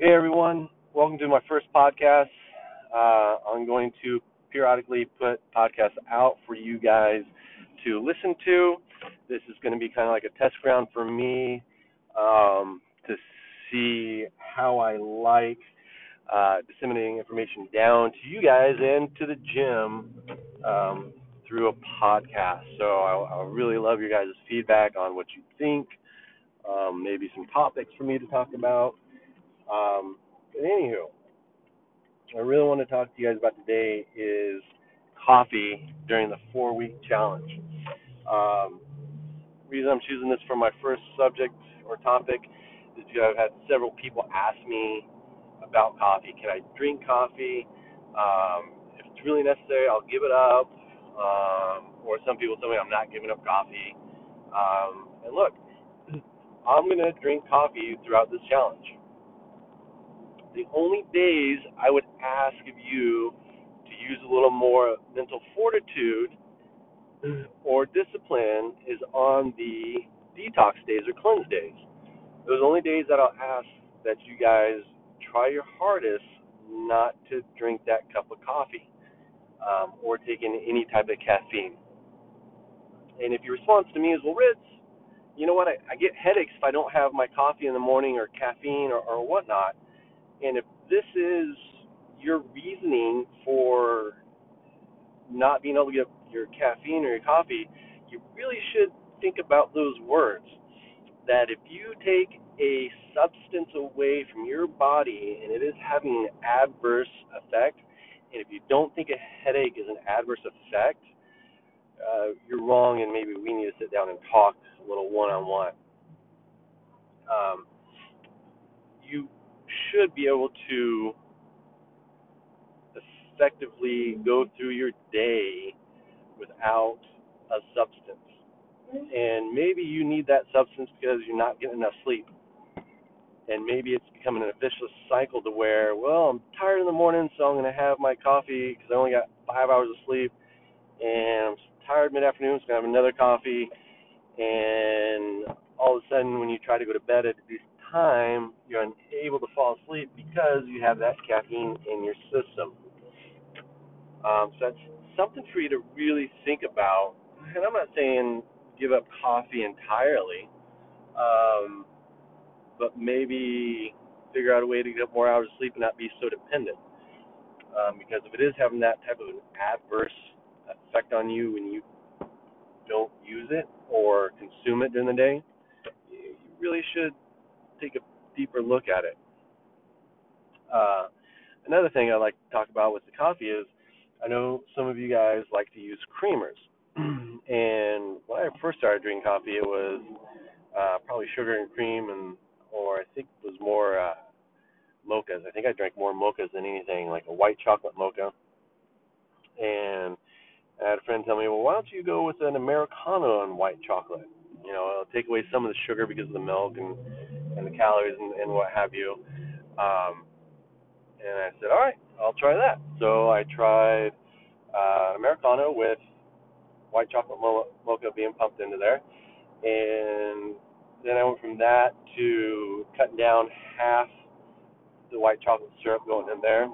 Hey everyone, welcome to my first podcast. Uh, I'm going to periodically put podcasts out for you guys to listen to. This is going to be kind of like a test ground for me um, to see how I like uh, disseminating information down to you guys and to the gym um, through a podcast. So I, I really love your guys' feedback on what you think, um, maybe some topics for me to talk about. Um, but anywho, I really want to talk to you guys about today is coffee during the four week challenge. Um, reason I'm choosing this for my first subject or topic is because I've had several people ask me about coffee. Can I drink coffee? Um, if it's really necessary, I'll give it up. Um, or some people tell me I'm not giving up coffee. Um, and look, I'm going to drink coffee throughout this challenge the only days I would ask of you to use a little more mental fortitude or discipline is on the detox days or cleanse days. Those only days that I'll ask that you guys try your hardest not to drink that cup of coffee um, or take in any type of caffeine. And if your response to me is, well, Ritz, you know what? I, I get headaches if I don't have my coffee in the morning or caffeine or, or whatnot and if this is your reasoning for not being able to get your caffeine or your coffee, you really should think about those words. That if you take a substance away from your body and it is having an adverse effect, and if you don't think a headache is an adverse effect, uh, you're wrong, and maybe we need to sit down and talk a little one on one. You should be able to effectively go through your day without a substance. And maybe you need that substance because you're not getting enough sleep. And maybe it's becoming an vicious cycle to where, well, I'm tired in the morning, so I'm going to have my coffee because I only got five hours of sleep. And I'm tired mid afternoon, so I'm going to have another coffee. And all of a sudden, when you try to go to bed at time, you're unable to fall asleep because you have that caffeine in your system. Um, so that's something for you to really think about. And I'm not saying give up coffee entirely, um, but maybe figure out a way to get more hours of sleep and not be so dependent. Um, because if it is having that type of an adverse effect on you when you don't use it or consume it during the day, you really should take a deeper look at it. Uh, another thing I like to talk about with the coffee is I know some of you guys like to use creamers. and when I first started drinking coffee, it was uh, probably sugar and cream, and or I think it was more uh, mochas. I think I drank more mochas than anything, like a white chocolate mocha. And I had a friend tell me, well, why don't you go with an americano and white chocolate? You know, it'll take away some of the sugar because of the milk and and the calories and, and what have you. Um, and I said, all right, I'll try that. So I tried uh, Americano with white chocolate mo- mocha being pumped into there. And then I went from that to cutting down half the white chocolate syrup going in there.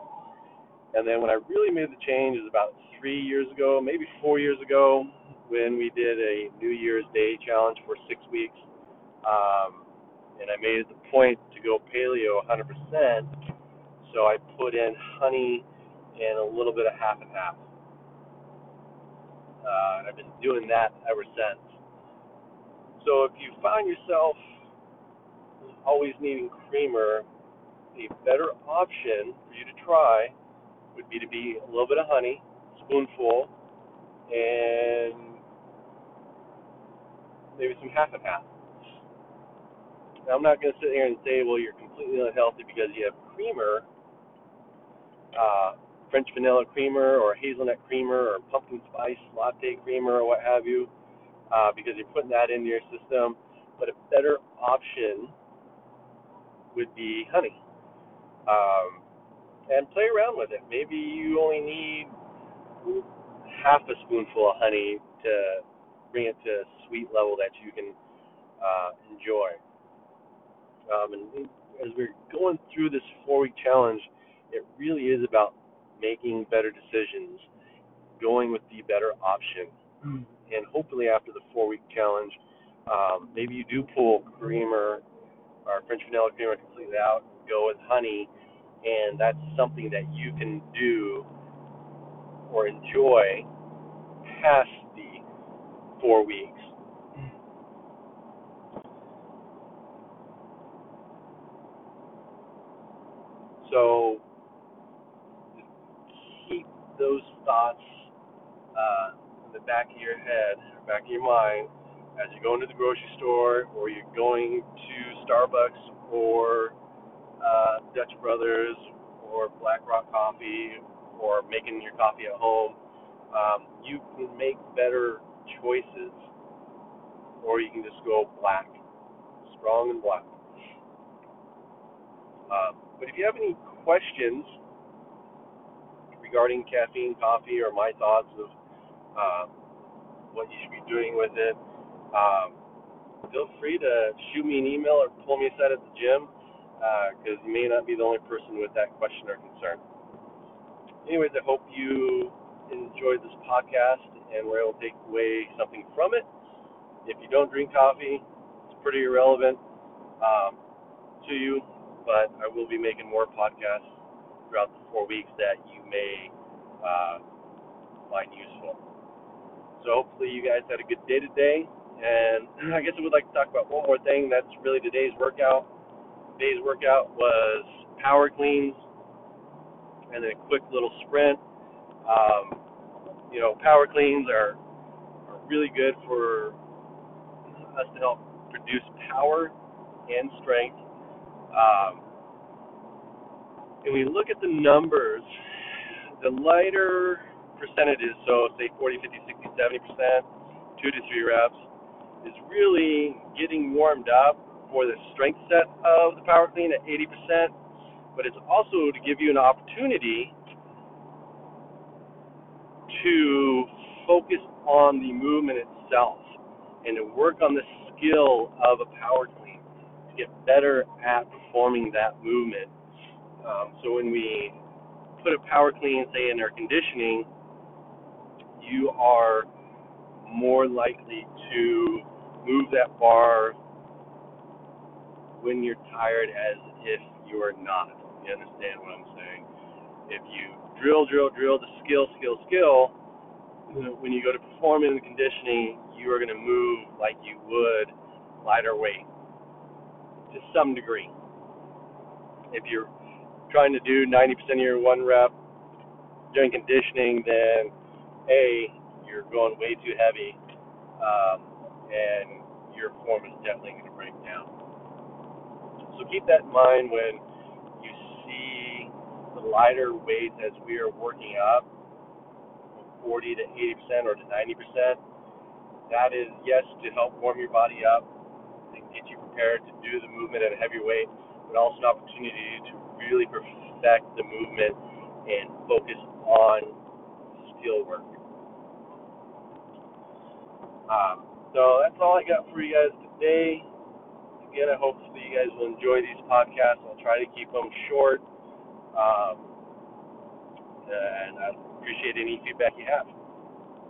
And then when I really made the change is about three years ago, maybe four years ago, when we did a New Year's Day challenge for six weeks. Um, and I made it the point to go paleo 100%. So I put in honey and a little bit of half and half. Uh, and I've been doing that ever since. So if you find yourself always needing creamer, a better option for you to try would be to be a little bit of honey, spoonful, and maybe some half and half. I'm not going to sit here and say, well, you're completely unhealthy because you have creamer uh, French vanilla creamer or hazelnut creamer or pumpkin spice latte creamer or what have you, uh, because you're putting that into your system. But a better option would be honey. Um, and play around with it. Maybe you only need half a spoonful of honey to bring it to a sweet level that you can uh, enjoy. Um, and as we're going through this four week challenge, it really is about making better decisions, going with the better option. Mm. And hopefully, after the four week challenge, um, maybe you do pull creamer or French vanilla creamer completely out, go with honey, and that's something that you can do or enjoy past the four weeks. So keep those thoughts uh, in the back of your head, back of your mind, as you go into the grocery store or you're going to Starbucks or uh, Dutch Brothers or Black Rock Coffee or making your coffee at home. Um, you can make better choices, or you can just go black, strong and black. Uh, but if you have any questions regarding caffeine coffee or my thoughts of uh, what you should be doing with it, um, feel free to shoot me an email or pull me aside at the gym because uh, you may not be the only person with that question or concern. Anyways, I hope you enjoyed this podcast and were able to take away something from it. If you don't drink coffee, it's pretty irrelevant um, to you, but I will be making more podcasts throughout the four weeks that you may uh, find useful. So hopefully you guys had a good day today. And I guess I would like to talk about one more thing. That's really today's workout. Today's workout was power cleans and then a quick little sprint. Um, you know, power cleans are, are really good for us to help produce power and strength. Um, and we look at the numbers, the lighter percentages, so say 40, 50, 60, 70 percent, two to three reps, is really getting warmed up for the strength set of the power clean at 80%, but it's also to give you an opportunity to focus on the movement itself and to work on the skill of a power clean get better at performing that movement. Um, so when we put a power clean, say in air conditioning, you are more likely to move that bar when you're tired as if you are not. You understand what I'm saying? If you drill, drill, drill the skill, skill, skill, when you go to perform in the conditioning, you are going to move like you would lighter weight to some degree. If you're trying to do 90% of your one rep doing conditioning, then A, you're going way too heavy. Um, and your form is definitely going to break down. So keep that in mind when you see the lighter weights as we are working up, 40 to 80% or to 90%. That is, yes, to help warm your body up get you prepared to do the movement at a heavy weight, but also an opportunity to really perfect the movement and focus on skill work. Um, so that's all I got for you guys today. Again, I hope that you guys will enjoy these podcasts. I'll try to keep them short. Um, and I appreciate any feedback you have.